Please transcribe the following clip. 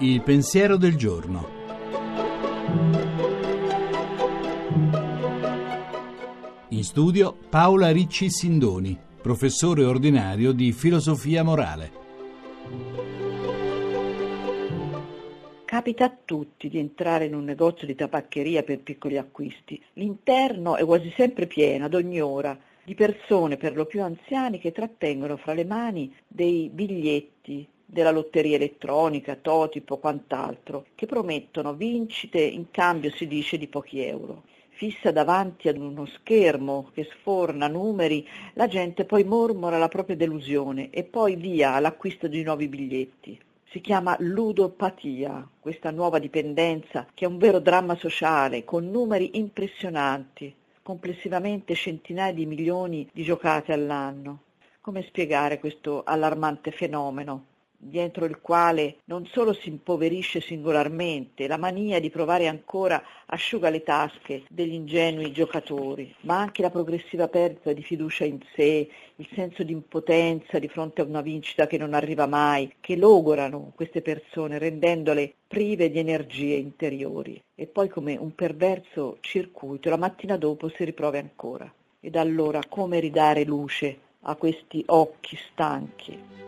Il pensiero del giorno. In studio Paola Ricci Sindoni, professore ordinario di filosofia morale. Capita a tutti di entrare in un negozio di tabaccheria per piccoli acquisti. L'interno è quasi sempre pieno, ad ogni ora, di persone per lo più anziani che trattengono fra le mani dei biglietti della lotteria elettronica, Totipo, quant'altro, che promettono vincite in cambio, si dice, di pochi euro. Fissa davanti ad uno schermo che sforna numeri, la gente poi mormora la propria delusione e poi via all'acquisto di nuovi biglietti. Si chiama ludopatia, questa nuova dipendenza che è un vero dramma sociale con numeri impressionanti, complessivamente centinaia di milioni di giocate all'anno. Come spiegare questo allarmante fenomeno? Dietro il quale non solo si impoverisce singolarmente, la mania di provare ancora asciuga le tasche degli ingenui giocatori, ma anche la progressiva perdita di fiducia in sé, il senso di impotenza di fronte a una vincita che non arriva mai, che logorano queste persone rendendole prive di energie interiori. E poi come un perverso circuito, la mattina dopo si riprova ancora. Ed allora come ridare luce a questi occhi stanchi?